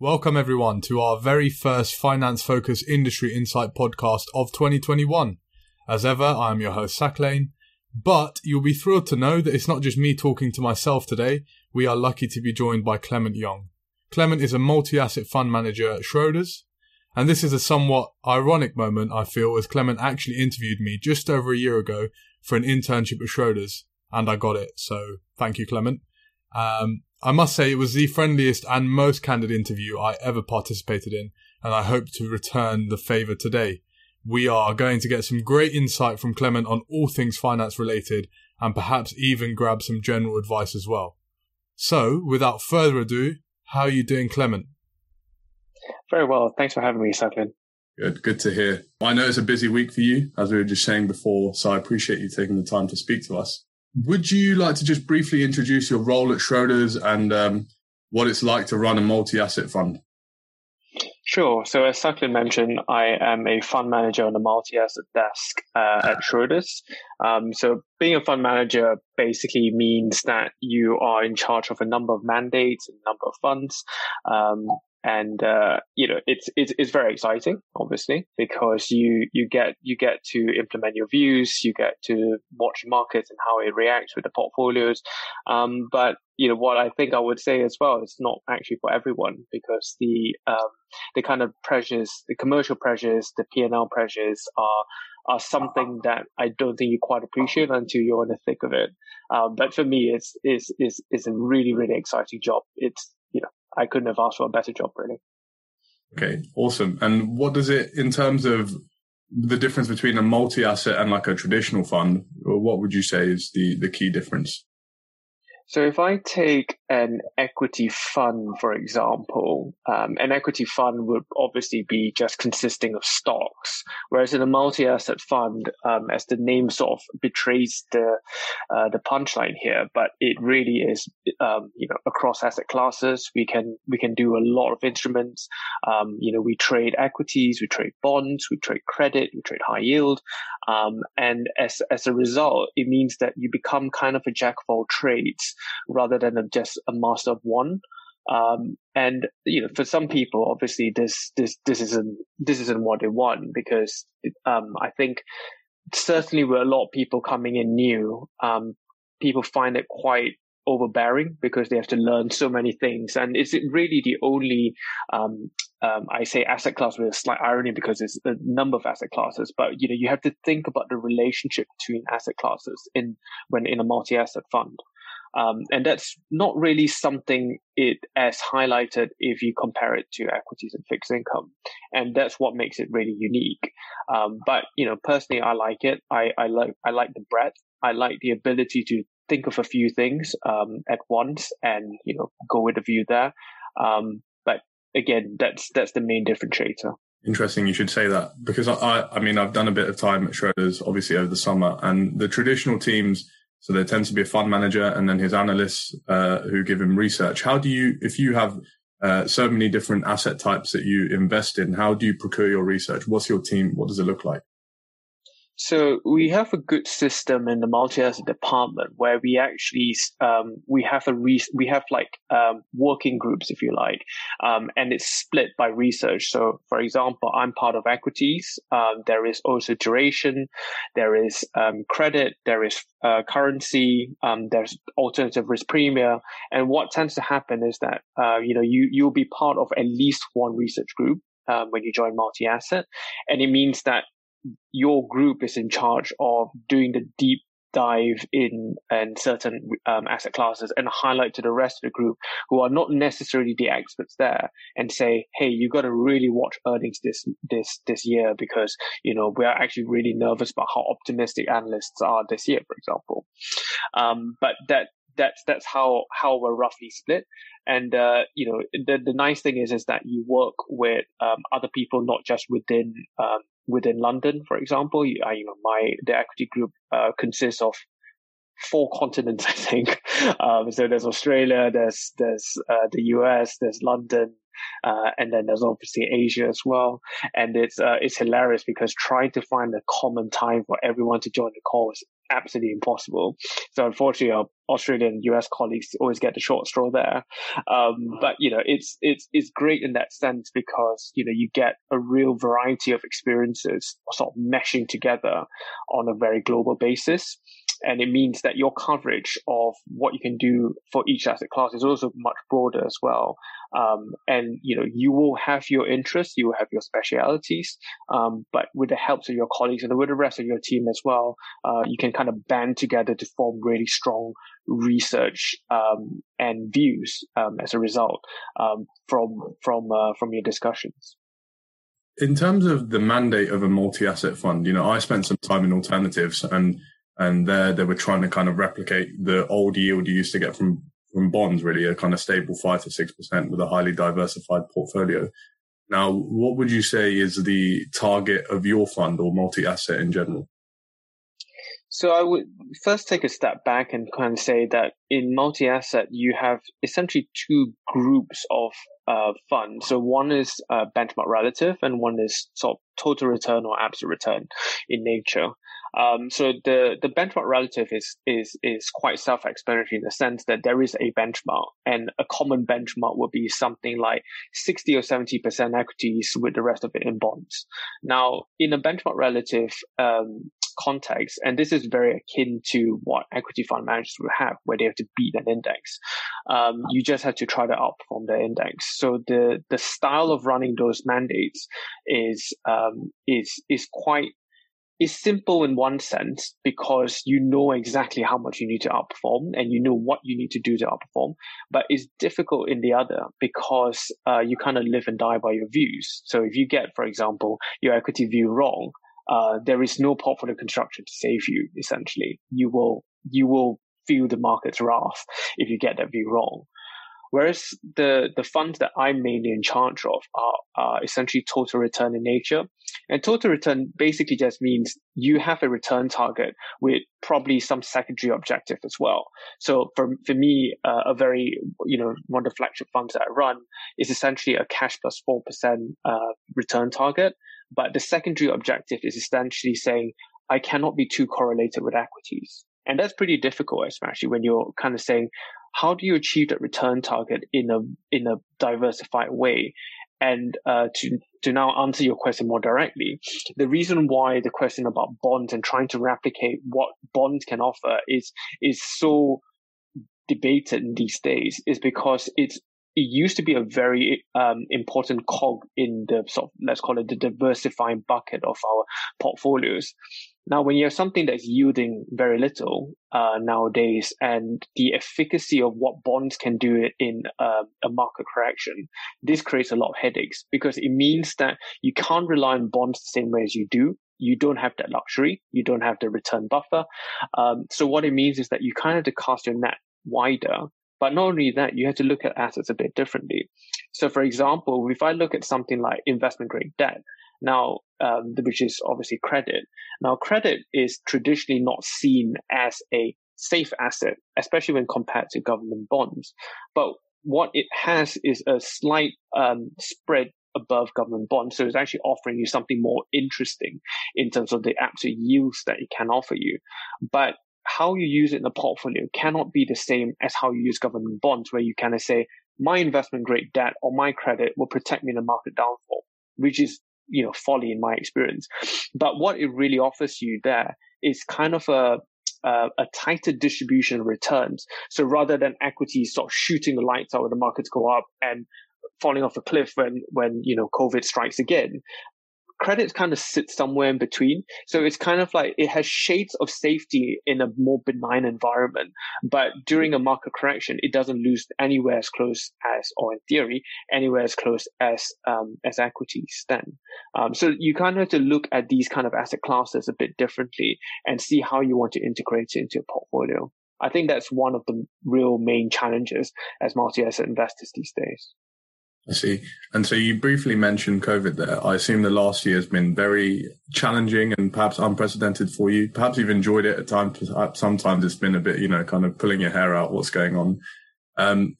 Welcome, everyone, to our very first finance focused industry insight podcast of 2021. As ever, I am your host, Lane. But you'll be thrilled to know that it's not just me talking to myself today. We are lucky to be joined by Clement Young. Clement is a multi asset fund manager at Schroders. And this is a somewhat ironic moment, I feel, as Clement actually interviewed me just over a year ago for an internship at Schroders, and I got it. So thank you, Clement. Um, I must say it was the friendliest and most candid interview I ever participated in, and I hope to return the favour today. We are going to get some great insight from Clement on all things finance related, and perhaps even grab some general advice as well. So, without further ado, how are you doing, Clement? Very well. Thanks for having me, Sachin. Good, good to hear. I know it's a busy week for you, as we were just saying before, so I appreciate you taking the time to speak to us. Would you like to just briefly introduce your role at Schroders and um, what it's like to run a multi-asset fund? Sure. So as Sachin mentioned, I am a fund manager on the multi-asset desk uh, at Schroders. Um, so being a fund manager basically means that you are in charge of a number of mandates, a number of funds, um, and uh, you know it's, it's it's very exciting obviously because you you get you get to implement your views you get to watch markets and how it reacts with the portfolios um, but you know what I think I would say as well it's not actually for everyone because the um, the kind of pressures the commercial pressures the P&L pressures are are something that I don't think you quite appreciate until you're in the thick of it. Um, but for me, it's, it's, it's, it's a really, really exciting job. It's, you know, I couldn't have asked for a better job, really. Okay, awesome. And what does it, in terms of the difference between a multi-asset and like a traditional fund, what would you say is the, the key difference? So if I take an equity fund, for example, um, an equity fund would obviously be just consisting of stocks, whereas in a multi-asset fund, um, as the name sort of betrays the uh, the punchline here, but it really is, um, you know, across asset classes. We can we can do a lot of instruments. Um, you know, we trade equities, we trade bonds, we trade credit, we trade high yield, um, and as as a result, it means that you become kind of a jack of all trades rather than just a master of one. Um, and you know, for some people, obviously, this this this isn't this isn't what they want because um, I think certainly with a lot of people coming in new, um, people find it quite overbearing because they have to learn so many things, and it's really the only um, um, I say asset class with a slight irony because it's a number of asset classes, but you know you have to think about the relationship between asset classes in when in a multi-asset fund. Um, and that's not really something it as highlighted if you compare it to equities and fixed income. And that's what makes it really unique. Um, but, you know, personally, I like it. I, I like, I like the breadth. I like the ability to think of a few things, um, at once and, you know, go with a view there. Um, but again, that's, that's the main differentiator. Interesting, you should say that because I, I mean, I've done a bit of time at Schroders, obviously over the summer, and the traditional teams so there tends to be a fund manager and then his analysts uh, who give him research. How do you, if you have uh, so many different asset types that you invest in, how do you procure your research? What's your team? What does it look like? So we have a good system in the multi-asset department where we actually um, we have a re- we have like um, working groups, if you like, um, and it's split by research. So, for example, I'm part of equities. Um, there is also duration, there is um, credit, there is uh, currency, um, there's alternative risk premium, and what tends to happen is that uh, you know you you'll be part of at least one research group. Um, when you join multi-asset. And it means that your group is in charge of doing the deep dive in and certain um, asset classes and highlight to the rest of the group who are not necessarily the experts there and say, "Hey, you got to really watch earnings this this this year because you know we are actually really nervous about how optimistic analysts are this year, for example." Um, but that that's that's how how we're roughly split. And uh, you know, the the nice thing is is that you work with um, other people, not just within um, within London, for example, you, uh, you know, my the equity group uh, consists of four continents, I think. Um, so there's Australia, there's there's uh, the US, there's London, uh, and then there's obviously Asia as well. And it's uh, it's hilarious because trying to find a common time for everyone to join the call is absolutely impossible. So unfortunately, our Australian and US colleagues always get the short straw there. Um, but you know, it's it's it's great in that sense because you know you get a real variety of experiences sort of meshing together on a very global basis. And it means that your coverage of what you can do for each asset class is also much broader as well. Um, and you know, you will have your interests, you will have your specialities, um, but with the help of your colleagues and with the rest of your team as well, uh, you can kind of band together to form really strong research um, and views um, as a result um, from from uh, from your discussions. In terms of the mandate of a multi-asset fund, you know, I spent some time in alternatives, and and there they were trying to kind of replicate the old yield you used to get from from bonds, really a kind of stable five to six percent with a highly diversified portfolio. Now, what would you say is the target of your fund or multi-asset in general? So I would first take a step back and kind of say that in multi-asset, you have essentially two groups of uh, funds. So one is uh, benchmark relative, and one is sort of total return or absolute return in nature. Um, so the, the benchmark relative is, is, is quite self-explanatory in the sense that there is a benchmark and a common benchmark would be something like 60 or 70% equities with the rest of it in bonds. Now, in a benchmark relative, um, context, and this is very akin to what equity fund managers would have, where they have to beat an index. Um, you just have to try to outperform the index. So the the style of running those mandates is um, is is quite is simple in one sense because you know exactly how much you need to outperform and you know what you need to do to outperform, but it's difficult in the other because uh, you kind of live and die by your views. So if you get, for example, your equity view wrong, uh, there is no portfolio construction to save you. Essentially, you will you will feel the market's wrath if you get that view wrong. Whereas the, the funds that I'm mainly in charge of are, are essentially total return in nature. And total return basically just means you have a return target with probably some secondary objective as well. So for, for me, uh, a very, you know, one of the flagship funds that I run is essentially a cash plus 4% uh, return target. But the secondary objective is essentially saying, I cannot be too correlated with equities. And that's pretty difficult, especially when you're kind of saying, how do you achieve that return target in a in a diversified way? And uh, to to now answer your question more directly, the reason why the question about bonds and trying to replicate what bonds can offer is is so debated these days is because it's it used to be a very um, important cog in the sort of, let's call it the diversifying bucket of our portfolios. Now, when you have something that's yielding very little uh, nowadays, and the efficacy of what bonds can do in uh, a market correction, this creates a lot of headaches because it means that you can't rely on bonds the same way as you do. You don't have that luxury. You don't have the return buffer. Um, so what it means is that you kind of have to cast your net wider. But not only that, you have to look at assets a bit differently. So, for example, if I look at something like investment grade debt, now, um, which is obviously credit. Now, credit is traditionally not seen as a safe asset, especially when compared to government bonds. But what it has is a slight um, spread above government bonds. So it's actually offering you something more interesting in terms of the absolute yields that it can offer you. But how you use it in the portfolio cannot be the same as how you use government bonds, where you kind of say, my investment grade debt or my credit will protect me in a market downfall, which is you know folly in my experience. But what it really offers you there is kind of a uh, a tighter distribution of returns. So rather than equities sort of shooting the lights out when the markets go up and falling off a cliff when when you know COVID strikes again, credit kind of sits somewhere in between. So it's kind of like it has shades of safety in a more benign environment. But during a market correction, it doesn't lose anywhere as close as, or in theory, anywhere as close as, um, as equities then. Um, so you kind of have to look at these kind of asset classes a bit differently and see how you want to integrate it into your portfolio. I think that's one of the real main challenges as multi-asset investors these days. I see. And so you briefly mentioned COVID there. I assume the last year has been very challenging and perhaps unprecedented for you. Perhaps you've enjoyed it at times. Sometimes it's been a bit, you know, kind of pulling your hair out what's going on. Um,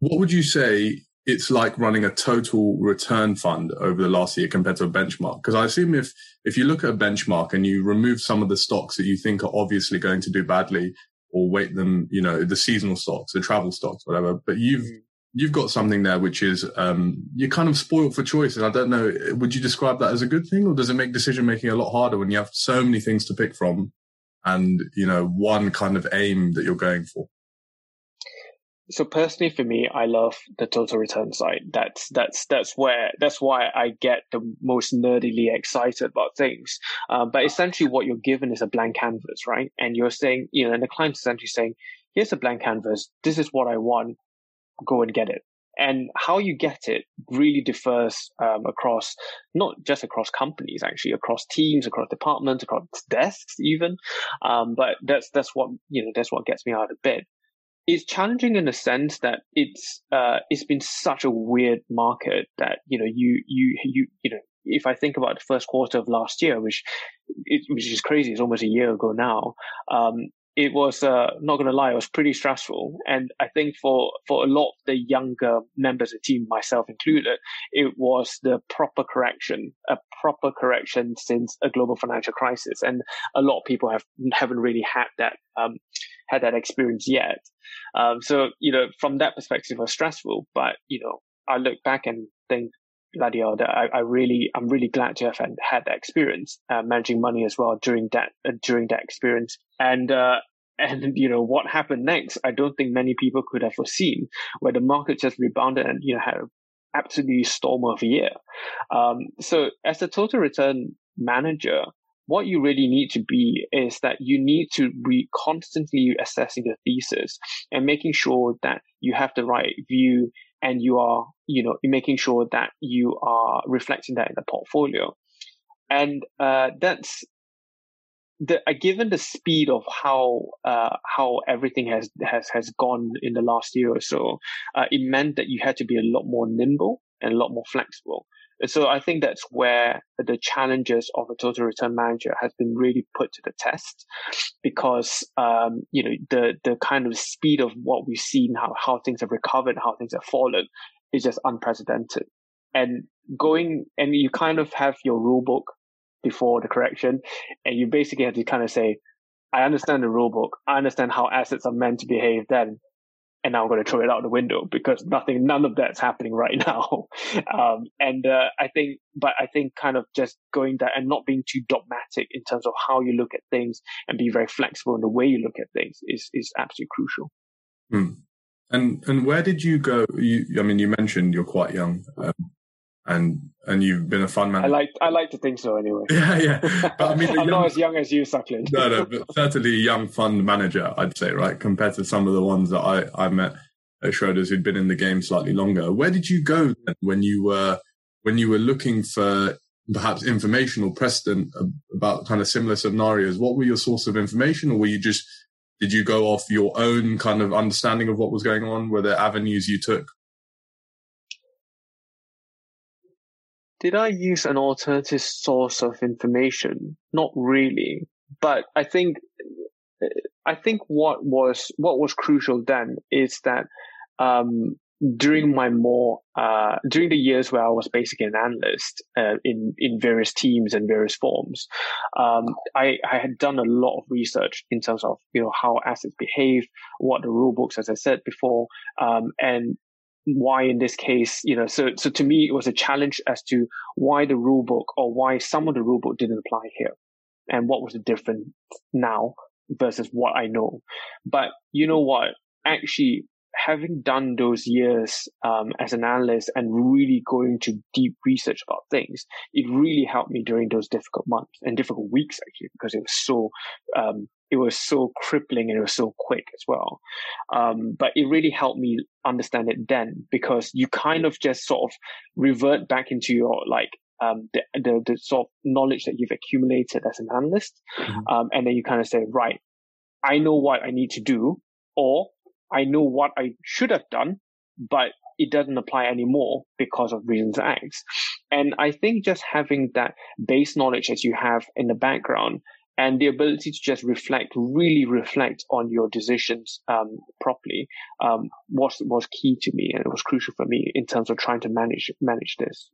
what would you say it's like running a total return fund over the last year compared to a benchmark? Because I assume if, if you look at a benchmark and you remove some of the stocks that you think are obviously going to do badly or weight them, you know, the seasonal stocks, the travel stocks, whatever, but you've, you've got something there which is um, you're kind of spoiled for choice and i don't know would you describe that as a good thing or does it make decision making a lot harder when you have so many things to pick from and you know one kind of aim that you're going for? So personally for me i love the total return side that's that's that's where that's why i get the most nerdily excited about things. Um, but essentially what you're given is a blank canvas right? And you're saying you know and the client's essentially saying here's a blank canvas. This is what i want go and get it. And how you get it really differs um, across not just across companies, actually across teams, across departments, across desks, even. Um, but that's that's what you know. That's what gets me out of bed. It's challenging in the sense that it's uh, it's been such a weird market that you know you you you you know if I think about the first quarter of last year, which which is crazy, it's almost a year ago now. Um, it was uh, not going to lie, it was pretty stressful. And I think for for a lot of the younger members of the team, myself included, it was the proper correction, a proper correction since a global financial crisis. And a lot of people have haven't really had that um, had that experience yet. Um, so you know, from that perspective, it was stressful. But you know, I look back and think hell, I, I really, I'm really glad to have had, that experience, uh, managing money as well during that, uh, during that experience. And, uh, and you know what happened next i don't think many people could have foreseen where the market just rebounded and you know had an absolutely storm of a year um, so as a total return manager what you really need to be is that you need to be constantly assessing the thesis and making sure that you have the right view and you are, you know, making sure that you are reflecting that in the portfolio. And uh, that's the, uh, given the speed of how uh, how everything has has has gone in the last year or so, uh, it meant that you had to be a lot more nimble and a lot more flexible. So I think that's where the challenges of a total return manager has been really put to the test because, um, you know, the, the kind of speed of what we've seen, how, how things have recovered, how things have fallen is just unprecedented. And going, and you kind of have your rule book before the correction and you basically have to kind of say, I understand the rule book. I understand how assets are meant to behave then and now I'm going to throw it out the window because nothing, none of that's happening right now. Um, and uh, I think, but I think kind of just going that and not being too dogmatic in terms of how you look at things and be very flexible in the way you look at things is is absolutely crucial. Hmm. And and where did you go? You, I mean, you mentioned you're quite young. Um, and and you've been a fun man. I like I like to think so anyway. Yeah, yeah. But I mean, I'm young, not as young as you, Sachin. no, no, but certainly a young fund manager, I'd say, right, compared to some of the ones that I I met at Schroders who'd been in the game slightly longer. Where did you go when you were when you were looking for perhaps information or precedent about kind of similar scenarios? What were your source of information, or were you just did you go off your own kind of understanding of what was going on? Were there avenues you took? Did I use an alternative source of information? Not really, but I think I think what was what was crucial then is that um, during my more uh, during the years where I was basically an analyst uh, in in various teams and various forms, um, I, I had done a lot of research in terms of you know how assets behave, what the rule books, as I said before, um, and why in this case, you know, so, so to me, it was a challenge as to why the rule book or why some of the rule book didn't apply here and what was the difference now versus what I know. But you know what? Actually, having done those years um, as an analyst and really going to deep research about things, it really helped me during those difficult months and difficult weeks actually because it was so um, it was so crippling and it was so quick as well. Um, but it really helped me understand it then because you kind of just sort of revert back into your like um, the, the, the sort of knowledge that you've accumulated as an analyst, mm-hmm. um, and then you kind of say, right, I know what I need to do, or I know what I should have done, but it doesn't apply anymore because of reasons X. And I think just having that base knowledge as you have in the background and the ability to just reflect, really reflect on your decisions um, properly um, was was key to me, and it was crucial for me in terms of trying to manage manage this.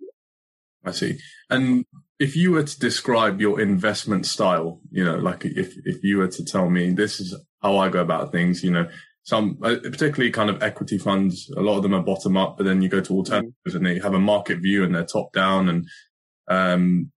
I see. And if you were to describe your investment style, you know, like if if you were to tell me this is how I go about things, you know, some uh, particularly kind of equity funds, a lot of them are bottom up, but then you go to alternatives mm. and they have a market view and they're top down and um,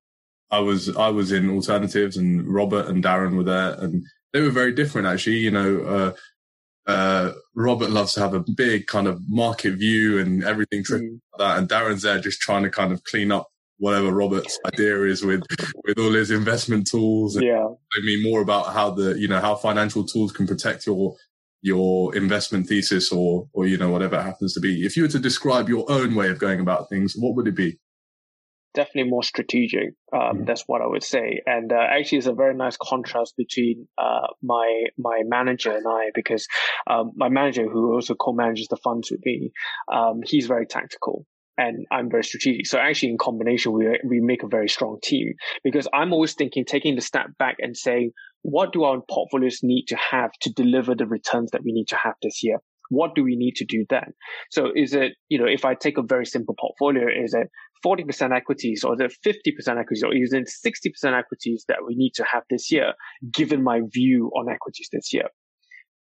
I was I was in alternatives, and Robert and Darren were there, and they were very different actually. You know, uh, uh, Robert loves to have a big kind of market view and everything mm. like that, and Darren's there just trying to kind of clean up whatever Robert's idea is with with all his investment tools. And yeah, I mean more about how the you know how financial tools can protect your your investment thesis or or you know whatever it happens to be. If you were to describe your own way of going about things, what would it be? Definitely more strategic. Um, mm-hmm. That's what I would say. And uh, actually, it's a very nice contrast between uh, my my manager and I, because um, my manager, who also co-manages the funds with me, um, he's very tactical. And I'm very strategic. So actually, in combination, we we make a very strong team because I'm always thinking, taking the step back and saying, what do our portfolios need to have to deliver the returns that we need to have this year? What do we need to do then? So is it, you know, if I take a very simple portfolio, is it 40% equities or is it 50% equities or is it 60% equities that we need to have this year, given my view on equities this year?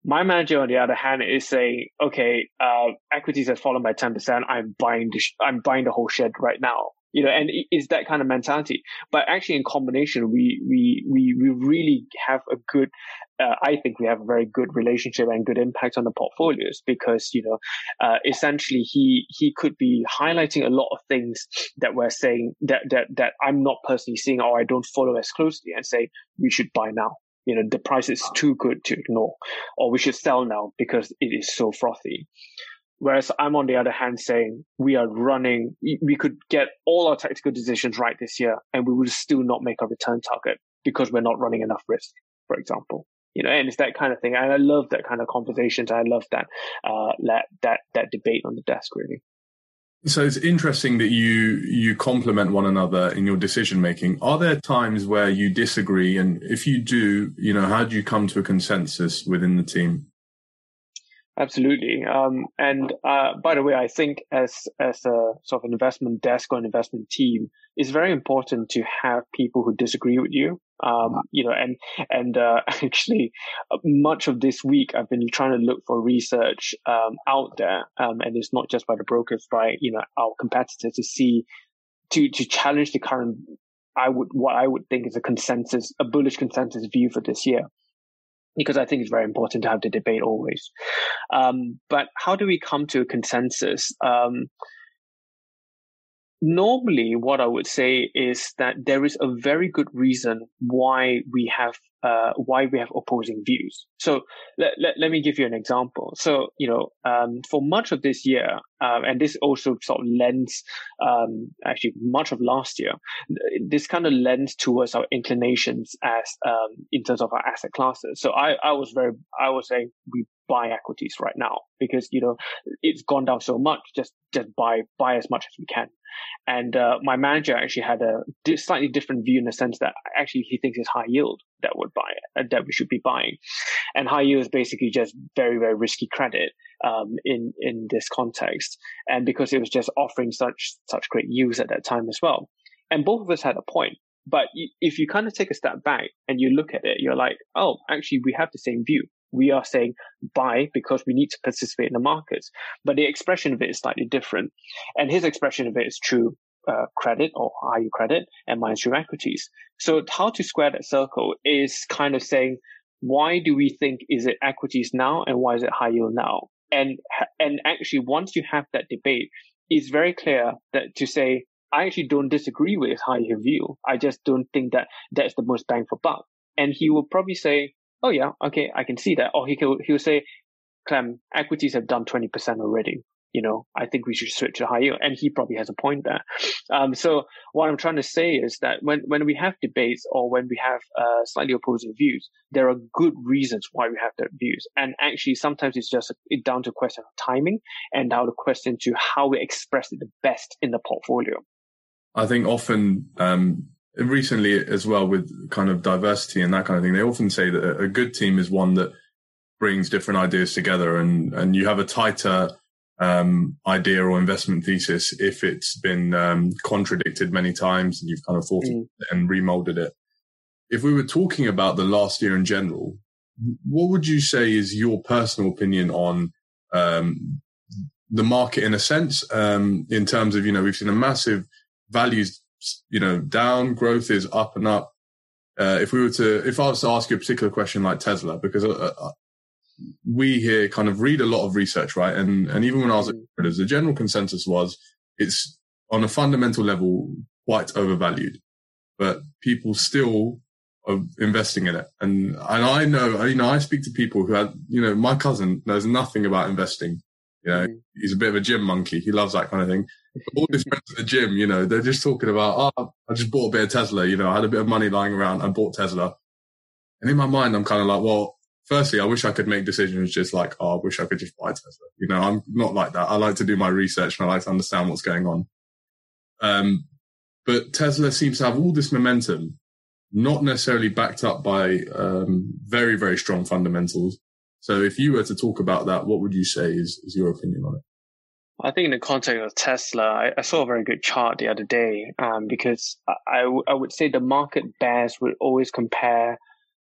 My manager, on the other hand, is saying, okay, uh, equities have fallen by 10%. I'm buying the, sh- I'm buying the whole shed right now you know, and it's that kind of mentality. But actually, in combination, we we we we really have a good. Uh, I think we have a very good relationship and good impact on the portfolios because you know, uh, essentially he he could be highlighting a lot of things that we're saying that that that I'm not personally seeing or I don't follow as closely and say we should buy now. You know, the price is too good to ignore, or we should sell now because it is so frothy. Whereas I'm on the other hand saying we are running, we could get all our tactical decisions right this year and we would still not make a return target because we're not running enough risk, for example. You know, and it's that kind of thing. And I love that kind of conversations. I love that, uh, that, that, that debate on the desk really. So it's interesting that you you complement one another in your decision making. Are there times where you disagree, and if you do, you know, how do you come to a consensus within the team? Absolutely. Um, and uh, by the way, I think as as a sort of an investment desk or an investment team, it's very important to have people who disagree with you. Um, you know, and and uh, actually, uh, much of this week I've been trying to look for research um, out there, um, and it's not just by the brokers, by you know our competitors to see to to challenge the current. I would what I would think is a consensus, a bullish consensus view for this year because I think it's very important to have the debate always. Um, but how do we come to a consensus? Um, normally, what I would say is that there is a very good reason why we have uh, why we have opposing views. So let, let, let, me give you an example. So, you know, um, for much of this year, um, and this also sort of lends, um, actually much of last year, this kind of lends towards our inclinations as, um, in terms of our asset classes. So I, I was very, I was saying we buy equities right now because, you know, it's gone down so much. Just, just buy, buy as much as we can. And, uh, my manager actually had a slightly different view in the sense that actually he thinks it's high yield that would buy it, uh, that we should be buying. And high yield is basically just very, very risky credit, um, in, in this context. And because it was just offering such, such great yields at that time as well. And both of us had a point. But if you kind of take a step back and you look at it, you're like, oh, actually, we have the same view. We are saying buy because we need to participate in the markets. But the expression of it is slightly different. And his expression of it is true uh, credit or high yield credit and minus mainstream equities. So how to square that circle is kind of saying, why do we think is it equities now and why is it high yield now? And, and actually once you have that debate, it's very clear that to say, I actually don't disagree with high yield view. I just don't think that that's the most bang for buck. And he will probably say, oh yeah, okay, I can see that. Or he will, he'll say, Clem, equities have done 20% already you know, I think we should switch to high yield. And he probably has a point there. Um, so what I'm trying to say is that when, when we have debates or when we have uh, slightly opposing views, there are good reasons why we have the views. And actually, sometimes it's just down to a question of timing and how the question to how we express it the best in the portfolio. I think often, um, recently as well with kind of diversity and that kind of thing, they often say that a good team is one that brings different ideas together and, and you have a tighter um, idea or investment thesis if it's been um, contradicted many times and you've kind of thought mm. and remolded it. If we were talking about the last year in general, what would you say is your personal opinion on um, the market in a sense, um, in terms of, you know, we've seen a massive values, you know, down, growth is up and up. Uh, if we were to, if I was to ask you a particular question like Tesla, because uh, uh we here kind of read a lot of research, right? And and even when I was at Schroders, the general consensus was it's on a fundamental level quite overvalued, but people still are investing in it. And and I know, you know, I speak to people who had, you know, my cousin knows nothing about investing. You know, mm. he's a bit of a gym monkey. He loves that kind of thing. All his friends at the gym, you know, they're just talking about, oh, I just bought a bit of Tesla. You know, I had a bit of money lying around. I bought Tesla. And in my mind, I'm kind of like, well, firstly, I wish I could make decisions just like, oh, I wish I could just buy Tesla. You know, I'm not like that. I like to do my research and I like to understand what's going on. Um, but Tesla seems to have all this momentum, not necessarily backed up by um, very, very strong fundamentals. So if you were to talk about that, what would you say is, is your opinion on it? I think in the context of Tesla, I, I saw a very good chart the other day um, because I, would say the market bears would always compare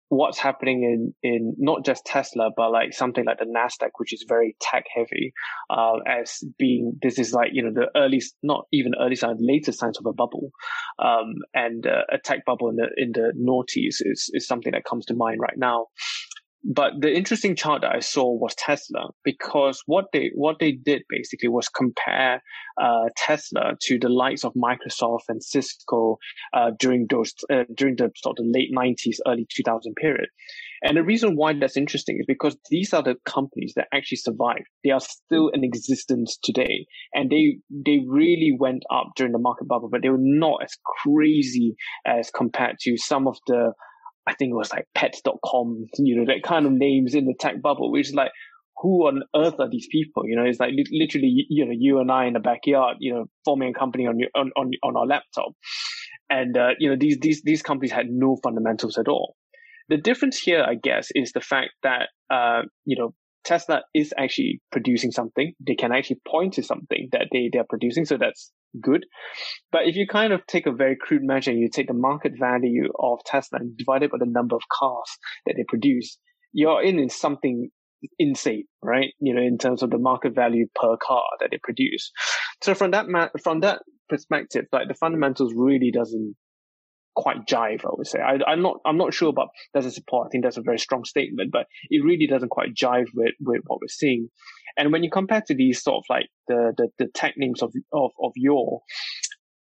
what's happening in, in not just Tesla, but like something like the Nasdaq, which is very tech heavy, uh, as being this is like you know the early, not even early sign, later signs of a bubble, um, and uh, a tech bubble in the in the noughties is is something that comes to mind right now. But the interesting chart that I saw was Tesla because what they what they did basically was compare uh, Tesla to the likes of Microsoft and Cisco uh, during those uh, during the sort of late nineties, early two thousand period. And the reason why that's interesting is because these are the companies that actually survived. They are still in existence today, and they they really went up during the market bubble, but they were not as crazy as compared to some of the I think it was like pets.com, you know, that kind of names in the tech bubble, which is like, who on earth are these people? You know, it's like literally, you know, you and I in the backyard, you know, forming a company on your, on, on, on our laptop. And, uh, you know, these, these, these companies had no fundamentals at all. The difference here, I guess, is the fact that, uh, you know, Tesla is actually producing something. They can actually point to something that they, they're producing. So that's good. But if you kind of take a very crude measure, you take the market value of Tesla and divide it by the number of cars that they produce, you're in, in something insane, right? You know, in terms of the market value per car that they produce. So from that, ma- from that perspective, like the fundamentals really doesn't quite jive, I would say. I, am not, I'm not sure about that's a support. I think that's a very strong statement, but it really doesn't quite jive with, with what we're seeing. And when you compare to these sort of like the, the, the tech names of, of, of your,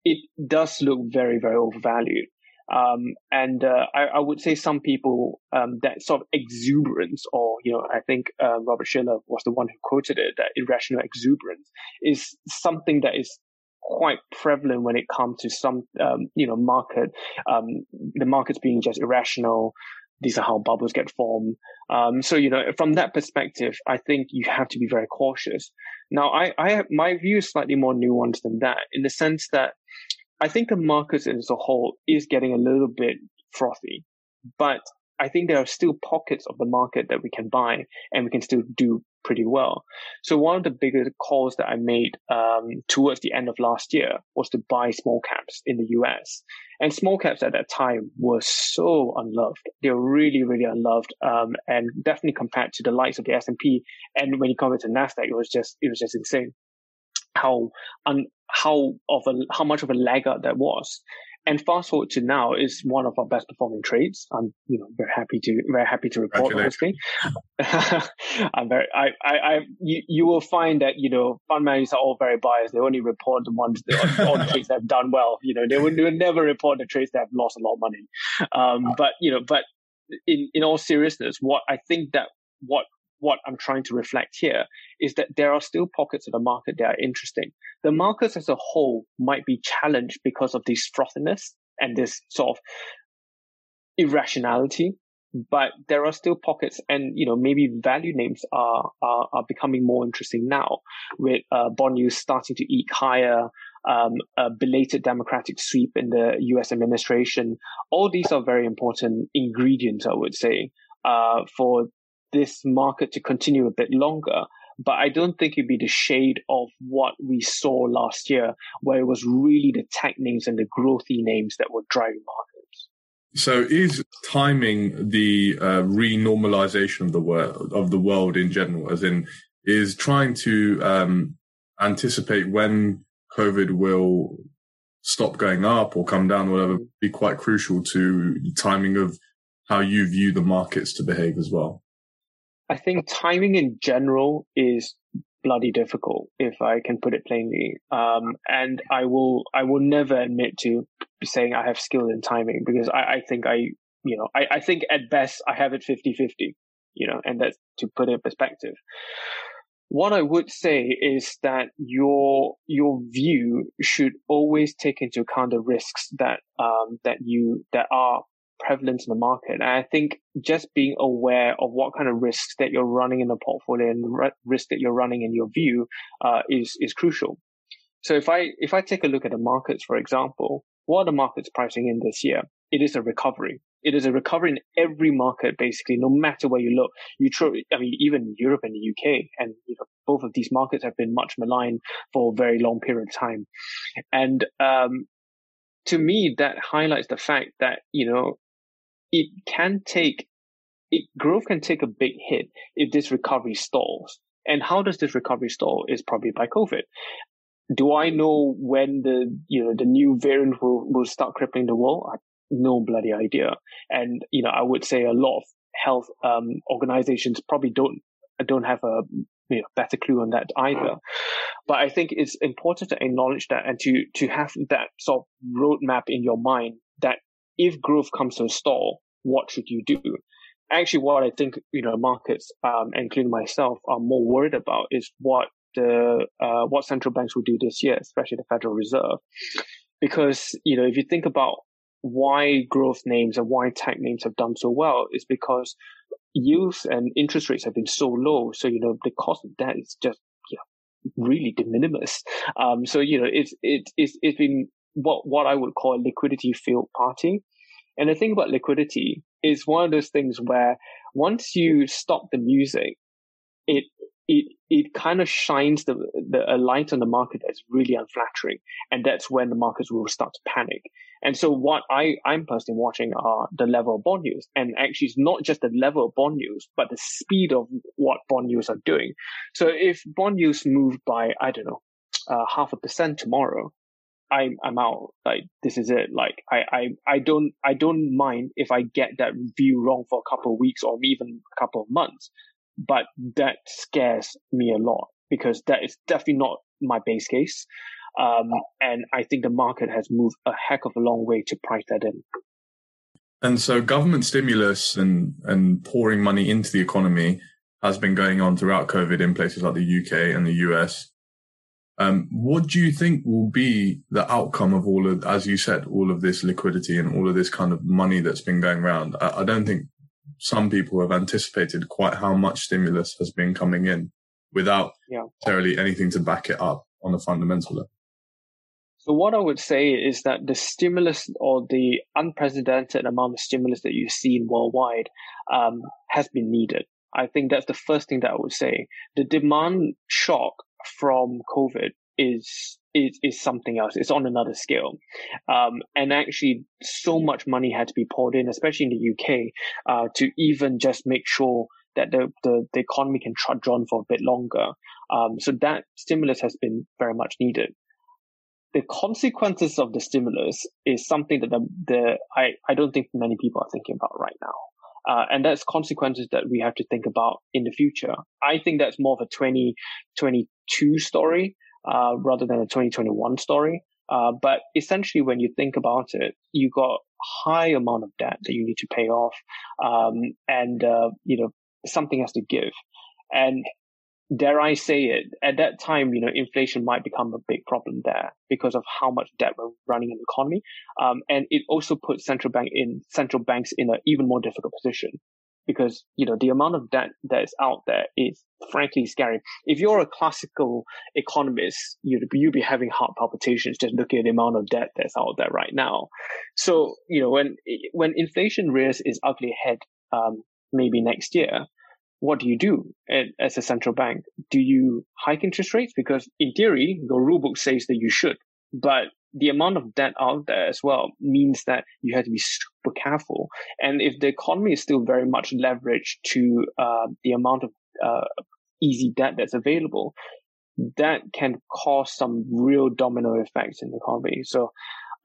it does look very, very overvalued. Um, and uh, I, I, would say some people um, that sort of exuberance, or you know, I think uh, Robert Shiller was the one who quoted it that irrational exuberance is something that is quite prevalent when it comes to some, um, you know, market, um, the markets being just irrational. These are how bubbles get formed. Um, so, you know, from that perspective, I think you have to be very cautious. Now, I, I, my view is slightly more nuanced than that in the sense that I think the market as a whole is getting a little bit frothy, but I think there are still pockets of the market that we can buy and we can still do pretty well. So one of the bigger calls that I made um, towards the end of last year was to buy small caps in the US. And small caps at that time were so unloved. They were really, really unloved, um, and definitely compared to the likes of the S and P. And when you compare to Nasdaq, it was just it was just insane how un, how of a how much of a laggard that was. And fast forward to now is one of our best performing trades. I'm, you know, very happy to, very happy to report, honestly. I'm very, I, I, I you, you will find that, you know, fund managers are all very biased. They only report the ones, the, all the trades that have done well. You know, they would, they would never report the trades that have lost a lot of money. Um, but, you know, but in, in all seriousness, what I think that what what I'm trying to reflect here is that there are still pockets of the market that are interesting. The markets as a whole might be challenged because of this frothiness and this sort of irrationality but there are still pockets and you know maybe value names are are, are becoming more interesting now with uh, bond yields starting to eke higher um, a belated democratic sweep in the US administration all these are very important ingredients I would say uh, for this market to continue a bit longer but I don't think it'd be the shade of what we saw last year, where it was really the tech names and the growthy names that were driving markets. So is timing the uh, renormalization of the world of the world in general, as in is trying to um, anticipate when COVID will stop going up or come down, or whatever, be quite crucial to the timing of how you view the markets to behave as well. I think timing in general is bloody difficult, if I can put it plainly. Um, and I will, I will never admit to saying I have skill in timing because I, I think I, you know, I, I think at best I have it 50 50, you know, and that's to put it in perspective. What I would say is that your, your view should always take into account the risks that, um, that you, that are prevalent in the market. And I think just being aware of what kind of risks that you're running in the portfolio and re- risk that you're running in your view uh, is is crucial. So if I if I take a look at the markets, for example, what are the markets pricing in this year? It is a recovery. It is a recovery in every market, basically, no matter where you look. You try, I mean, even Europe and the UK, and you know, both of these markets have been much maligned for a very long period of time. And um, to me, that highlights the fact that you know it can take it growth can take a big hit if this recovery stalls. And how does this recovery stall? Is probably by COVID. Do I know when the you know the new variant will, will start crippling the world? I no bloody idea. And you know, I would say a lot of health um, organizations probably don't don't have a you know, better clue on that either. But I think it's important to acknowledge that and to to have that sort of roadmap in your mind that if growth comes to a stall, what should you do? Actually, what I think, you know, markets, um, including myself, are more worried about is what the, uh, what central banks will do this year, especially the Federal Reserve. Because, you know, if you think about why growth names and why tech names have done so well is because yields and interest rates have been so low. So, you know, the cost of debt is just, you know, really de minimis. Um, so, you know, it's, it, it's, it's been what, what I would call a liquidity field party. And the thing about liquidity is one of those things where once you stop the music, it it it kind of shines the, the a light on the market that's really unflattering, and that's when the markets will start to panic. And so, what I I'm personally watching are the level of bond yields, and actually, it's not just the level of bond yields, but the speed of what bond yields are doing. So, if bond yields move by I don't know uh, half a percent tomorrow, I'm I'm out. Like this is it. Like I I I don't I don't mind if I get that view wrong for a couple of weeks or even a couple of months, but that scares me a lot because that is definitely not my base case. Um, and I think the market has moved a heck of a long way to price that in. And so government stimulus and, and pouring money into the economy has been going on throughout COVID in places like the UK and the US. Um, what do you think will be the outcome of all of, as you said, all of this liquidity and all of this kind of money that's been going around? I, I don't think some people have anticipated quite how much stimulus has been coming in without yeah. necessarily anything to back it up on a fundamental level. So what I would say is that the stimulus or the unprecedented amount of stimulus that you've seen worldwide um, has been needed. I think that's the first thing that I would say. The demand shock from COVID is is is something else. It's on another scale, um, and actually, so much money had to be poured in, especially in the UK, uh, to even just make sure that the the, the economy can trudge on for a bit longer. Um, so that stimulus has been very much needed. The consequences of the stimulus is something that the, the I, I don't think many people are thinking about right now. Uh, and that's consequences that we have to think about in the future. I think that's more of a 2022 story uh, rather than a 2021 story. Uh, but essentially, when you think about it, you got high amount of debt that you need to pay off, um, and uh, you know something has to give. And dare I say it, at that time, you know, inflation might become a big problem there because of how much debt we're running in the economy. Um, and it also puts central bank in central banks in an even more difficult position because, you know, the amount of debt that is out there is frankly scary. If you're a classical economist, you'd, you'd be having heart palpitations just looking at the amount of debt that's out there right now. So, you know, when, when inflation rears its ugly head, um, maybe next year, what do you do as a central bank? Do you hike interest rates? Because in theory, your rulebook says that you should, but the amount of debt out there as well means that you have to be super careful. And if the economy is still very much leveraged to uh, the amount of uh, easy debt that's available, that can cause some real domino effects in the economy. So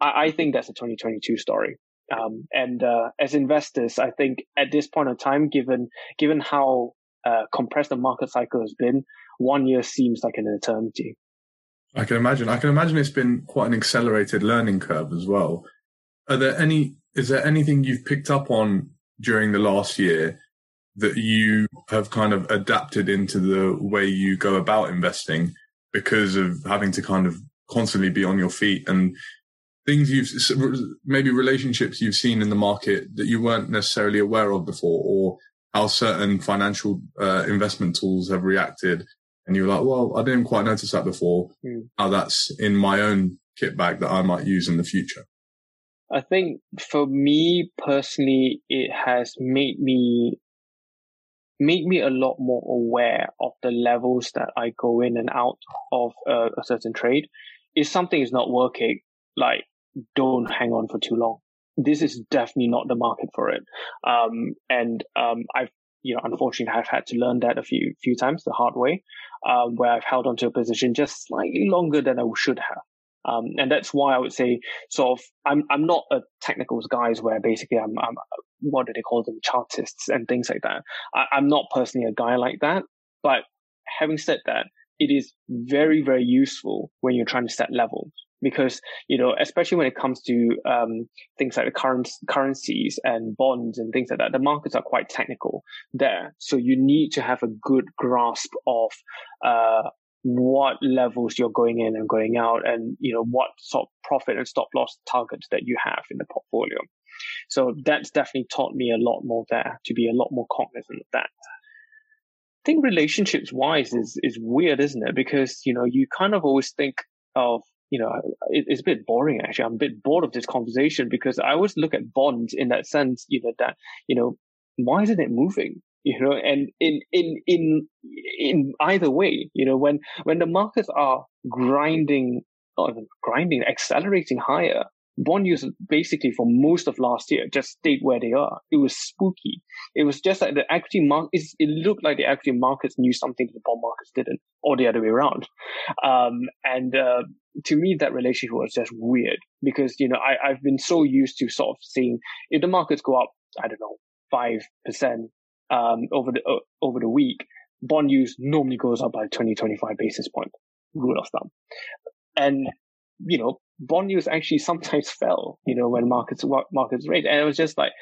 I, I think that's a 2022 story. Um, and uh, as investors, I think at this point in time, given given how uh, compressed the market cycle has been, one year seems like an eternity. I can imagine. I can imagine it's been quite an accelerated learning curve as well. Are there any? Is there anything you've picked up on during the last year that you have kind of adapted into the way you go about investing because of having to kind of constantly be on your feet and things you've maybe relationships you've seen in the market that you weren't necessarily aware of before or how certain financial uh, investment tools have reacted and you're like well i didn't quite notice that before. Mm. how that's in my own kit bag that i might use in the future. I think for me personally it has made me made me a lot more aware of the levels that i go in and out of uh, a certain trade. If something is not working like don't hang on for too long. This is definitely not the market for it. Um, and um, I've you know, unfortunately, I've had to learn that a few few times the hard way, um, where I've held onto a position just slightly longer than I should have. Um, and that's why I would say, sort of, I'm I'm not a technicals guys where basically I'm, I'm what do they call them, chartists and things like that. I, I'm not personally a guy like that. But having said that, it is very very useful when you're trying to set levels because you know especially when it comes to um, things like the current currencies and bonds and things like that the markets are quite technical there. So you need to have a good grasp of uh, what levels you're going in and going out and you know what sort of profit and stop loss targets that you have in the portfolio. So that's definitely taught me a lot more there to be a lot more cognizant of that. I think relationships wise is is weird, isn't it? Because you know you kind of always think of you know, it, it's a bit boring actually. I'm a bit bored of this conversation because I always look at bonds in that sense, you know, that, you know, why isn't it moving? You know, and in, in, in, in either way, you know, when, when the markets are grinding, even grinding, accelerating higher, bond yields basically for most of last year just stayed where they are. It was spooky. It was just like the equity market, it looked like the equity markets knew something the bond markets didn't, or the other way around. Um, and, uh, to me, that relationship was just weird because, you know, I, I've been so used to sort of seeing if the markets go up, I don't know, 5%, um, over the, uh, over the week, bond use normally goes up by 20, 25 basis point rule of thumb. And, you know, bond yields actually sometimes fell, you know, when markets, markets rate. And it was just like,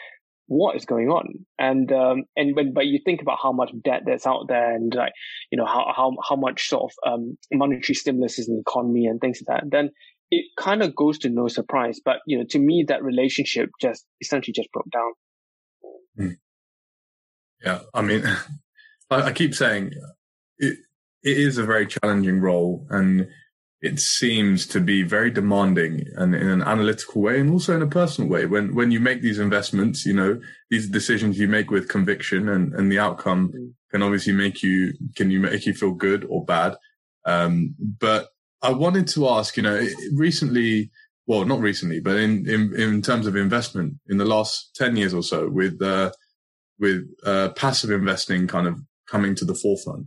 what is going on? And, um, and when, but you think about how much debt that's out there and like, you know, how, how, how much sort of, um, monetary stimulus is in the economy and things like that, then it kind of goes to no surprise. But, you know, to me, that relationship just essentially just broke down. Hmm. Yeah. I mean, I, I keep saying it, it is a very challenging role and it seems to be very demanding and in an analytical way and also in a personal way. When when you make these investments, you know, these decisions you make with conviction and, and the outcome mm. can obviously make you can you make you feel good or bad. Um, but I wanted to ask, you know, recently, well, not recently, but in, in, in terms of investment in the last 10 years or so with, uh, with, uh, passive investing kind of coming to the forefront.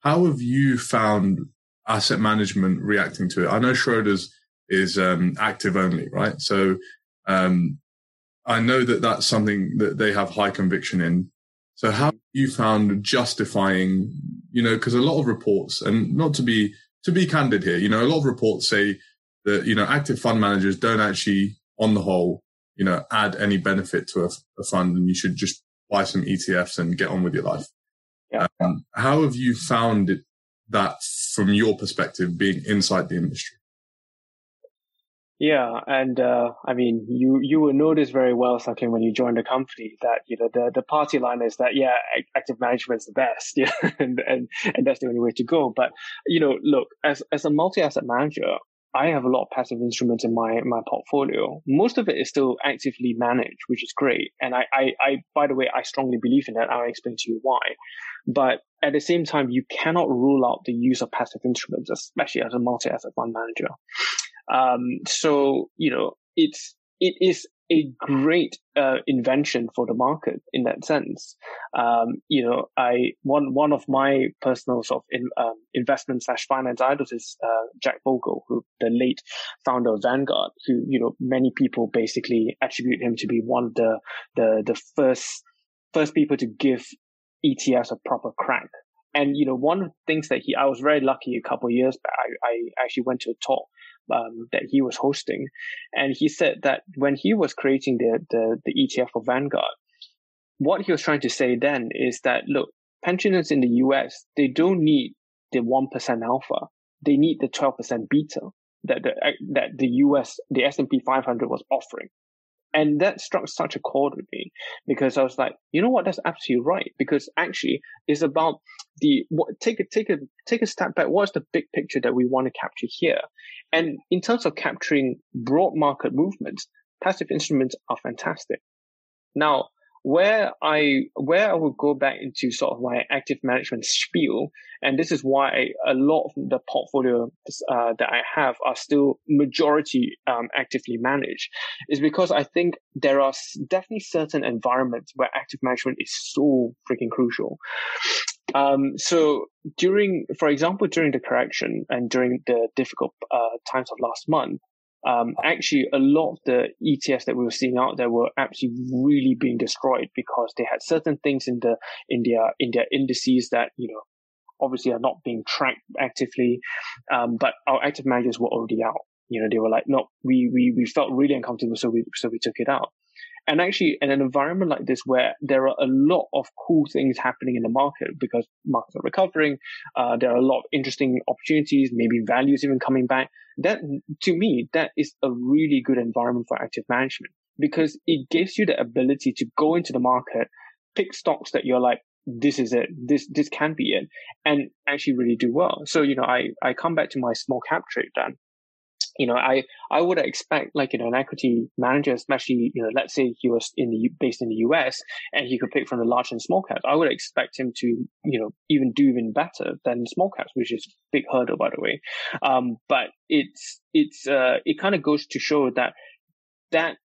How have you found asset management reacting to it? I know Schroders is um, active only, right? So um, I know that that's something that they have high conviction in. So how you found justifying, you know, because a lot of reports, and not to be to be candid here, you know, a lot of reports say that you know active fund managers don't actually, on the whole, you know, add any benefit to a, a fund, and you should just buy some ETFs and get on with your life. Yeah. Um, how have you found it, that from your perspective being inside the industry? Yeah, and uh, I mean, you you will notice very well, something when you join the company that you know the, the party line is that yeah, active management is the best, yeah, and, and and that's the only way to go. But you know, look, as as a multi asset manager, I have a lot of passive instruments in my my portfolio. Most of it is still actively managed, which is great. And I I, I by the way, I strongly believe in that. I'll explain to you why. But at the same time, you cannot rule out the use of passive instruments, especially as a multi asset fund manager. Um, so, you know, it's, it is a great uh, invention for the market in that sense. Um, you know, I one one of my personal sort of in, um, investment slash finance idols is uh, Jack Bogle, who the late founder of Vanguard, who you know many people basically attribute him to be one of the the the first first people to give ETFs a proper crack. And you know, one of the things that he, I was very lucky a couple of years back. I, I actually went to a talk um, that he was hosting, and he said that when he was creating the, the the ETF for Vanguard, what he was trying to say then is that look, pensioners in the US they don't need the one percent alpha, they need the twelve percent beta that the that the US the S and P 500 was offering. And that struck such a chord with me because I was like, you know what? That's absolutely right. Because actually, it's about the what, take a take a take a step back. What's the big picture that we want to capture here? And in terms of capturing broad market movements, passive instruments are fantastic. Now, where I where I would go back into sort of my active management spiel, and this is why a lot of the portfolio uh, that I have are still majority um, actively managed, is because I think there are definitely certain environments where active management is so freaking crucial. Um, so during, for example, during the correction and during the difficult uh, times of last month, um, actually a lot of the ETFs that we were seeing out there were actually really being destroyed because they had certain things in the in their in their indices that you know obviously are not being tracked actively, um, but our active managers were already out. You know, they were like, no, we we we felt really uncomfortable, so we so we took it out. And actually, in an environment like this, where there are a lot of cool things happening in the market because markets are recovering, uh, there are a lot of interesting opportunities, maybe values even coming back. That, to me, that is a really good environment for active management because it gives you the ability to go into the market, pick stocks that you're like, this is it. This this can be it, and actually really do well. So you know, I I come back to my small cap trade then you know, I, I would expect like, you know, an equity manager, especially, you know, let's say he was in the, based in the US and he could pick from the large and small caps. I would expect him to, you know, even do even better than small caps, which is big hurdle, by the way. Um, but it's, it's, uh, it kind of goes to show that that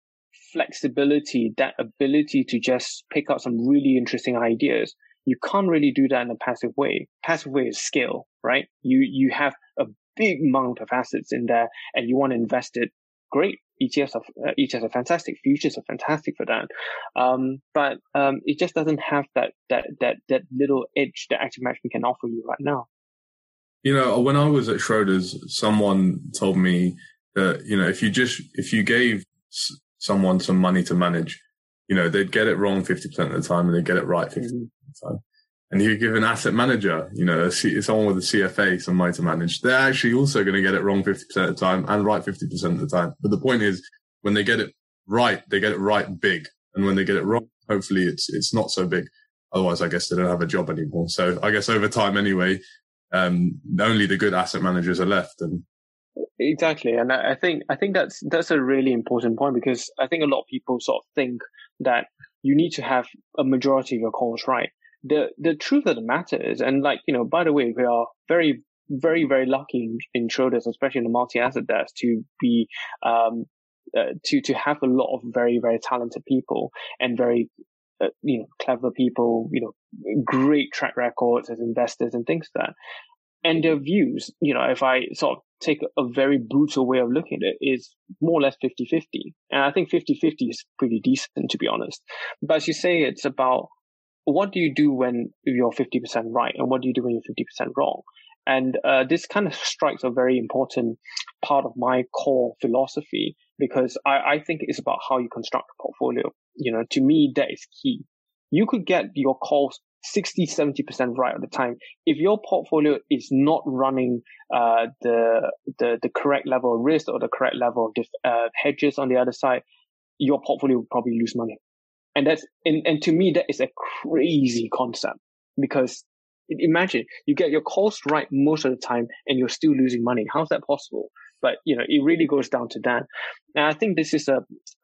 flexibility, that ability to just pick up some really interesting ideas, you can't really do that in a passive way. Passive way is skill, right? You, you have a big amount of assets in there and you want to invest it, great. ETFs are, uh, ETFs are fantastic. Futures are fantastic for that. Um, but, um, it just doesn't have that, that, that, that little edge that active management can offer you right now. You know, when I was at Schroders, someone told me that, you know, if you just, if you gave someone some money to manage, you know, they'd get it wrong 50% of the time and they'd get it right 50% mm-hmm. of the time and you give an asset manager, you know, C, someone with a CFA some money to manage, they're actually also going to get it wrong 50% of the time and right 50% of the time. But the point is when they get it right, they get it right big. And when they get it wrong, hopefully it's, it's not so big. Otherwise, I guess they don't have a job anymore. So I guess over time anyway, um, only the good asset managers are left and Exactly, and I think I think that's that's a really important point because I think a lot of people sort of think that you need to have a majority of your calls right, the the truth of the matter is, and like you know, by the way, we are very very very lucky in, in Schroders, especially in the multi-asset desk, to be um uh, to to have a lot of very very talented people and very uh, you know clever people, you know, great track records as investors and things like that. And their views, you know, if I sort of take a very brutal way of looking at it, is more or less 50-50. And I think 50-50 is pretty decent, to be honest. But as you say, it's about what do you do when you're 50% right and what do you do when you're 50% wrong? And uh, this kind of strikes a very important part of my core philosophy because I, I think it's about how you construct a portfolio. You know, to me, that is key. You could get your calls 60, 70% right at the time. If your portfolio is not running uh, the, the the correct level of risk or the correct level of dif- uh, hedges on the other side, your portfolio will probably lose money. And that's and, and to me that is a crazy concept because imagine you get your cost right most of the time and you're still losing money. How's that possible? But you know, it really goes down to that. And I think this is a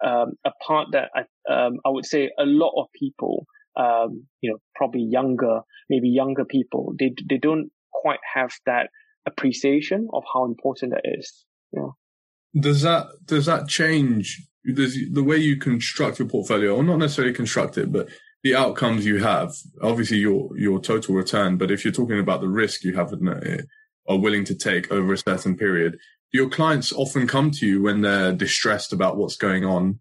um, a part that I um, I would say a lot of people um, you know, probably younger, maybe younger people, they they don't quite have that appreciation of how important that is. Yeah. Does that does that change does the way you construct your portfolio, or not necessarily construct it, but the outcomes you have? Obviously, your your total return, but if you're talking about the risk you have are willing to take over a certain period, your clients often come to you when they're distressed about what's going on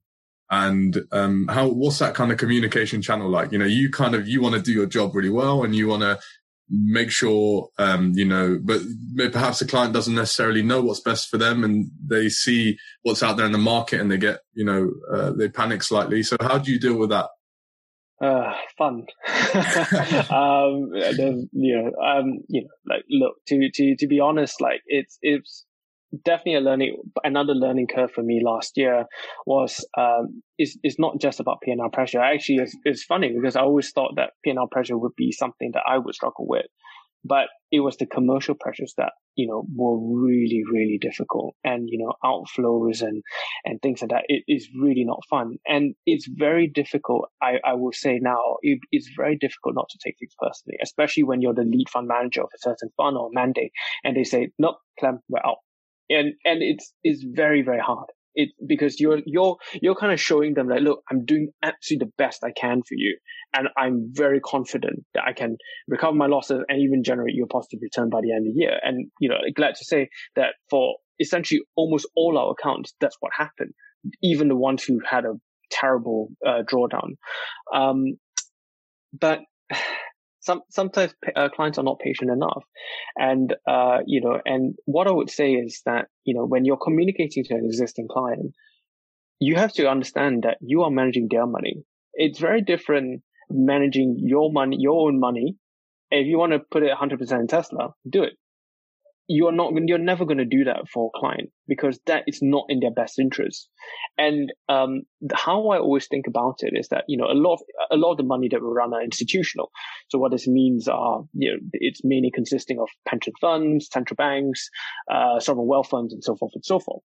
and um, how what's that kind of communication channel like you know you kind of you want to do your job really well and you want to make sure um, you know but perhaps the client doesn't necessarily know what's best for them and they see what's out there in the market and they get you know uh, they panic slightly so how do you deal with that uh, fun. um, you know, um, you know, like, look, to, to, to be honest, like, it's, it's, definitely a learning another learning curve for me last year was um is is not just about P&L pressure. Actually, it's, it's funny because I always thought that P&L pressure would be something that I would struggle with, but it was the commercial pressures that you know were really really difficult, and you know outflows and and things like that. It is really not fun, and it's very difficult. I I will say now it, it's very difficult not to take things personally, especially when you're the lead fund manager of a certain fund or mandate, and they say, "Nope, Clem, we're out." And and it's it's very very hard. It because you're you're you're kind of showing them like look i'm doing absolutely the best i can for you and i'm very confident that i can recover my losses and even generate you a positive return by the end of the year. And you know glad to say that for essentially almost all our accounts that's what happened. Even the ones who had a terrible uh, drawdown. Um, but some sometimes uh, clients are not patient enough. And uh, you know and what i would say is that you know when you're communicating to an existing client you have to understand that you are managing their money. It's very different managing your money your own money. If you want to put it 100% in tesla do it you're not you're never going to do that for a client because that is not in their best interest. And um, how i always think about it is that you know a lot of, a lot of the money that we run are institutional. So what this means are you know it's mainly consisting of pension funds central banks uh, sovereign wealth funds and so forth and so forth.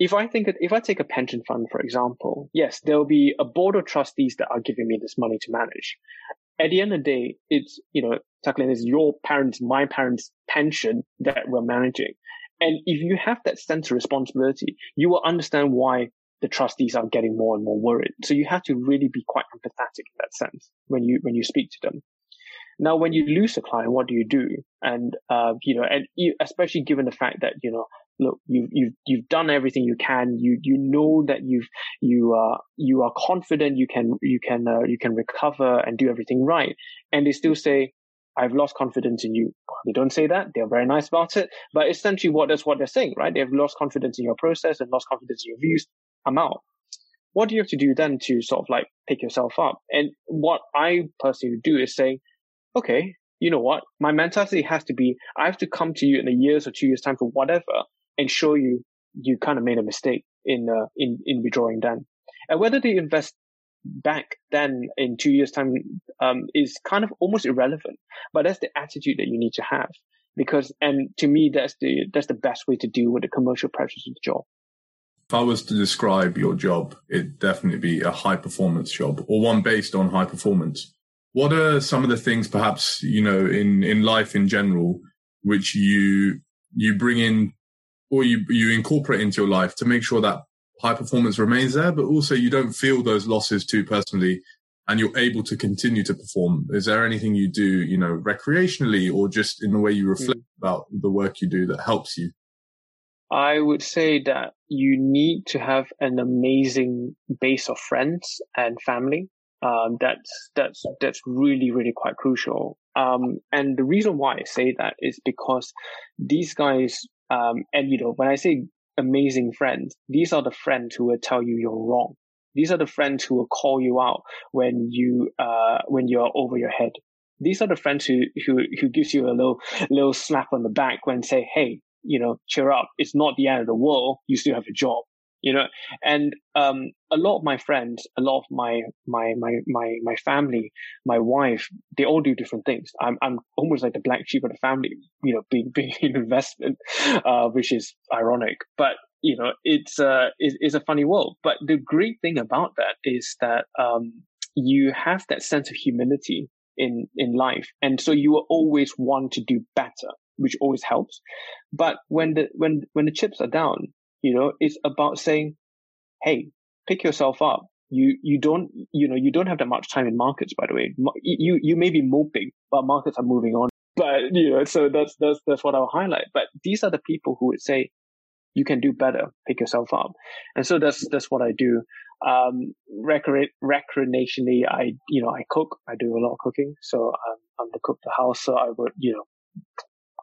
If I think if I take a pension fund, for example, yes, there will be a board of trustees that are giving me this money to manage. At the end of the day, it's, you know, Jacqueline is your parents, my parents' pension that we're managing. And if you have that sense of responsibility, you will understand why the trustees are getting more and more worried. So you have to really be quite empathetic in that sense when you, when you speak to them. Now, when you lose a client, what do you do? And, uh, you know, and you, especially given the fact that, you know, look, you've, you've, you've done everything you can. You, you know that you've, you, are you are confident you can, you can, uh, you can recover and do everything right. And they still say, I've lost confidence in you. They don't say that. They're very nice about it. But essentially what what they're saying, right? They've lost confidence in your process and lost confidence in your views. I'm out. What do you have to do then to sort of like pick yourself up? And what I personally do is say, okay, you know what? My mentality has to be, I have to come to you in a year's or two years time for whatever and show you you kind of made a mistake in uh, in in withdrawing then. And whether they invest back then in two years time um, is kind of almost irrelevant. But that's the attitude that you need to have because and to me that's the that's the best way to deal with the commercial pressures of the job. If I was to describe your job, it'd definitely be a high performance job or one based on high performance. What are some of the things perhaps, you know, in, in life in general, which you, you bring in or you, you incorporate into your life to make sure that high performance remains there, but also you don't feel those losses too personally and you're able to continue to perform. Is there anything you do, you know, recreationally or just in the way you reflect mm. about the work you do that helps you? I would say that you need to have an amazing base of friends and family. Um, that's, that's, that's really, really quite crucial. Um, and the reason why I say that is because these guys um, and you know, when I say amazing friends, these are the friends who will tell you you're wrong. These are the friends who will call you out when you uh, when you are over your head. These are the friends who who who gives you a little little slap on the back when say, "Hey, you know, cheer up. It's not the end of the world. You still have a job." You know, and um, a lot of my friends, a lot of my my my my my family, my wife, they all do different things. I'm I'm almost like the black sheep of the family. You know, being being in investment, uh, which is ironic, but you know, it's uh, is is a funny world. But the great thing about that is that um, you have that sense of humility in in life, and so you will always want to do better, which always helps. But when the when when the chips are down, you know, it's about saying, "Hey, pick yourself up." You you don't you know you don't have that much time in markets. By the way, you you may be moping, but markets are moving on. But you know, so that's that's that's what I'll highlight. But these are the people who would say, you can do better. Pick yourself up. And so that's, that's what I do. Um, recreationally, I, you know, I cook. I do a lot of cooking. So um, I'm the cook of the house. So I would, you know,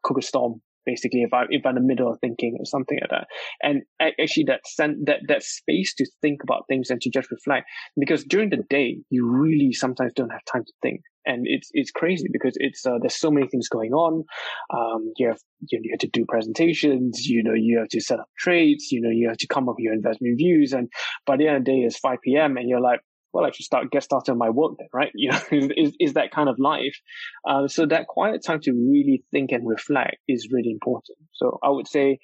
cook a storm basically if I if I'm in the middle of thinking or something like that. And actually that that that space to think about things and to just reflect because during the day you really sometimes don't have time to think. And it's it's crazy because it's uh, there's so many things going on. Um, you have you, you have to do presentations. You know you have to set up trades. You know you have to come up with your investment views. And by the end of the day, it's 5 p.m. and you're like, well, I should start get started on my work then, right? You know, is, is that kind of life. Uh, so that quiet time to really think and reflect is really important. So I would say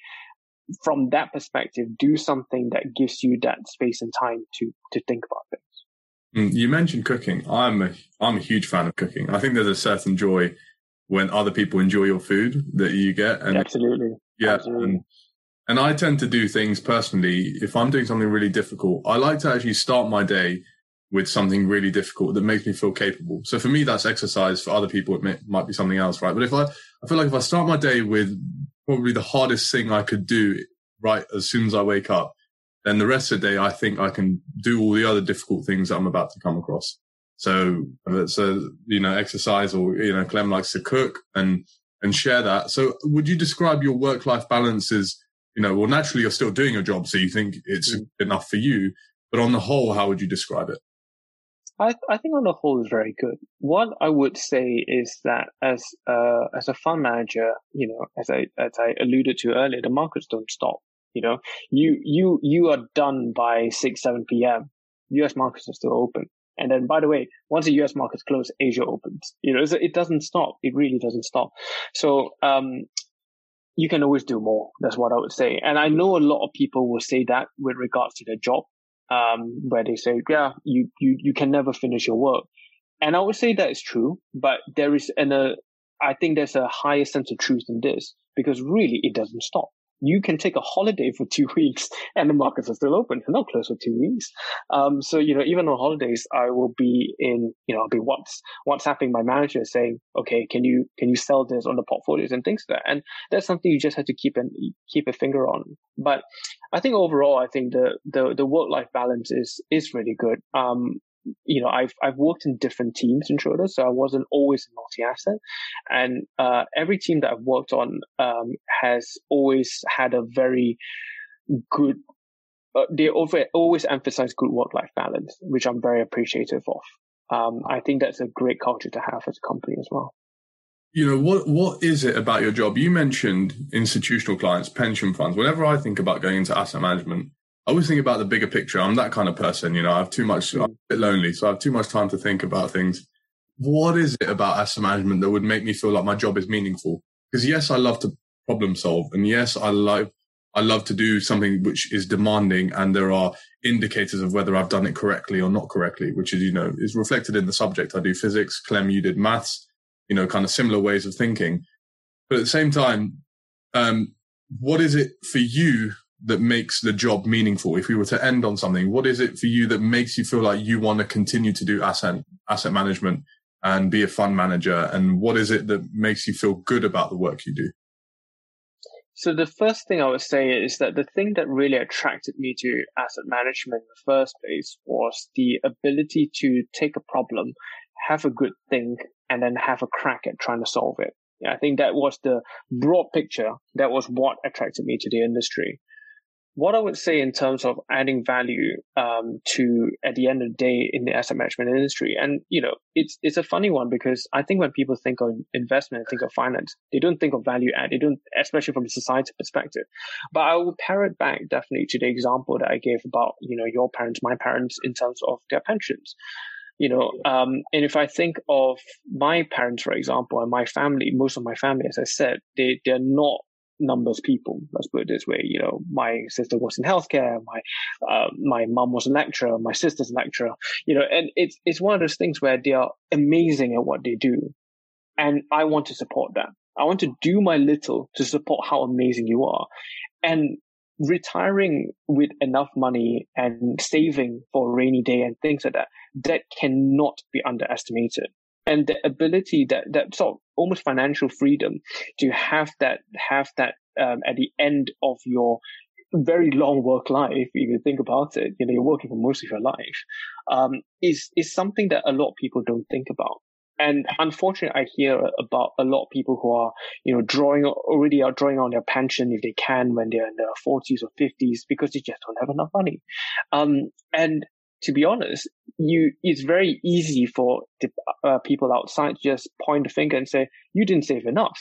from that perspective, do something that gives you that space and time to, to think about things. Mm, you mentioned cooking. I'm a, I'm a huge fan of cooking. I think there's a certain joy when other people enjoy your food that you get. And absolutely. Yeah. Absolutely. And, and I tend to do things personally. If I'm doing something really difficult, I like to actually start my day with something really difficult that makes me feel capable. So for me, that's exercise. For other people, it may, might be something else, right? But if I, I feel like if I start my day with probably the hardest thing I could do right as soon as I wake up, then the rest of the day, I think I can do all the other difficult things that I'm about to come across. So, so, you know, exercise or, you know, Clem likes to cook and, and share that. So would you describe your work life balance as, you know, well, naturally you're still doing your job. So you think it's mm. enough for you, but on the whole, how would you describe it? I, I think on the whole is very good. What I would say is that as uh, as a fund manager, you know, as I as I alluded to earlier, the markets don't stop. You know, you you you are done by six seven p.m. U.S. markets are still open, and then by the way, once the U.S. markets close, Asia opens. You know, it doesn't stop. It really doesn't stop. So um, you can always do more. That's what I would say. And I know a lot of people will say that with regards to their job um, where they say, yeah, you, you, you can never finish your work. And I would say that is true, but there is an, uh, I think there's a higher sense of truth in this because really it doesn't stop. You can take a holiday for two weeks and the markets are still open. They're not closed for two weeks. Um, so, you know, even on holidays, I will be in, you know, I'll be what's, what's happening. my manager is saying, okay, can you, can you sell this on the portfolios and things like that? And that's something you just have to keep and keep a finger on. But I think overall, I think the the, the work life balance is is really good. Um, you know, I've I've worked in different teams in Schroders, so I wasn't always multi asset, and uh, every team that I've worked on um, has always had a very good. Uh, they over, always emphasize good work life balance, which I'm very appreciative of. Um, I think that's a great culture to have as a company as well you know what what is it about your job you mentioned institutional clients pension funds whenever i think about going into asset management i always think about the bigger picture. I'm that kind of person you know i have too much i'm a bit lonely so i have too much time to think about things. What is it about asset management that would make me feel like my job is meaningful? Because yes i love to problem solve and yes i love i love to do something which is demanding and there are indicators of whether i've done it correctly or not correctly which is you know is reflected in the subject. I do physics clem you did maths you know, kind of similar ways of thinking. But at the same time, um, what is it for you that makes the job meaningful? If we were to end on something, what is it for you that makes you feel like you want to continue to do asset asset management and be a fund manager? And what is it that makes you feel good about the work you do? So the first thing I would say is that the thing that really attracted me to asset management in the first place was the ability to take a problem, have a good think, and then have a crack at trying to solve it. I think that was the broad picture. That was what attracted me to the industry. What I would say in terms of adding value um, to at the end of the day in the asset management industry, and you know, it's it's a funny one because I think when people think of investment, think of finance, they don't think of value add. They don't, especially from a society perspective. But I will parrot back definitely to the example that I gave about you know your parents, my parents, in terms of their pensions. You know, um, and if I think of my parents, for example, and my family, most of my family, as I said, they they're not numbers people. Let's put it this way. You know, my sister was in healthcare. My uh, my mom was a lecturer. My sister's a lecturer. You know, and it's it's one of those things where they are amazing at what they do, and I want to support that. I want to do my little to support how amazing you are, and retiring with enough money and saving for a rainy day and things like that that cannot be underestimated and the ability that that sort of almost financial freedom to have that have that um, at the end of your very long work life, if you think about it, you know, you're working for most of your life, um, is is something that a lot of people don't think about. And unfortunately, I hear about a lot of people who are, you know, drawing already are drawing on their pension if they can when they're in their forties or fifties because they just don't have enough money. Um, and to be honest, you it's very easy for the, uh, people outside to just point the finger and say you didn't save enough.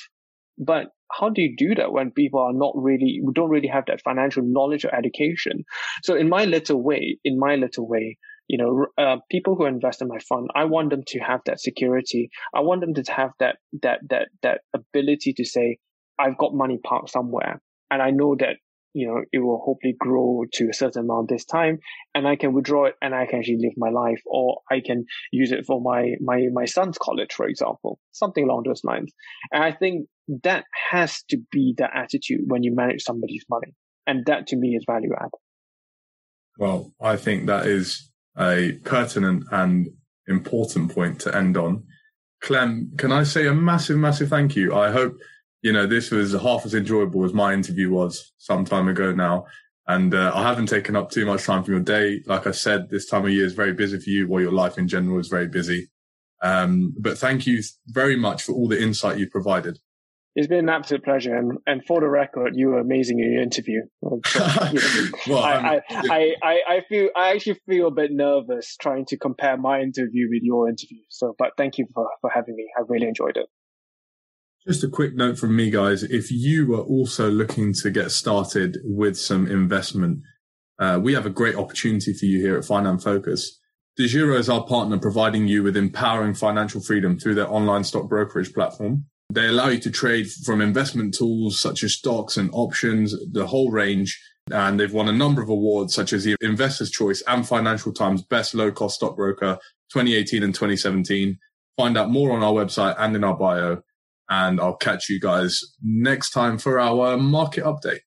But how do you do that when people are not really don't really have that financial knowledge or education? So in my little way, in my little way, you know, uh, people who invest in my fund, I want them to have that security. I want them to have that that that that ability to say, I've got money parked somewhere, and I know that you know, it will hopefully grow to a certain amount this time and I can withdraw it and I can actually live my life or I can use it for my, my, my son's college, for example, something along those lines. And I think that has to be the attitude when you manage somebody's money. And that to me is value add. Well, I think that is a pertinent and important point to end on. Clem, can I say a massive, massive thank you? I hope you know, this was half as enjoyable as my interview was some time ago now. And uh, I haven't taken up too much time from your day. Like I said, this time of year is very busy for you, while your life in general is very busy. Um, but thank you very much for all the insight you provided. It's been an absolute pleasure, and, and for the record, you were amazing in your interview. So, you know, well, I, I, I, I, feel I actually feel a bit nervous trying to compare my interview with your interview. So, but thank you for, for having me. I really enjoyed it. Just a quick note from me, guys. If you are also looking to get started with some investment, uh, we have a great opportunity for you here at Finance Focus. DEGIRO is our partner providing you with empowering financial freedom through their online stock brokerage platform. They allow you to trade from investment tools such as stocks and options, the whole range. And they've won a number of awards such as the Investor's Choice and Financial Times Best Low Cost Stockbroker 2018 and 2017. Find out more on our website and in our bio and I'll catch you guys next time for our market update.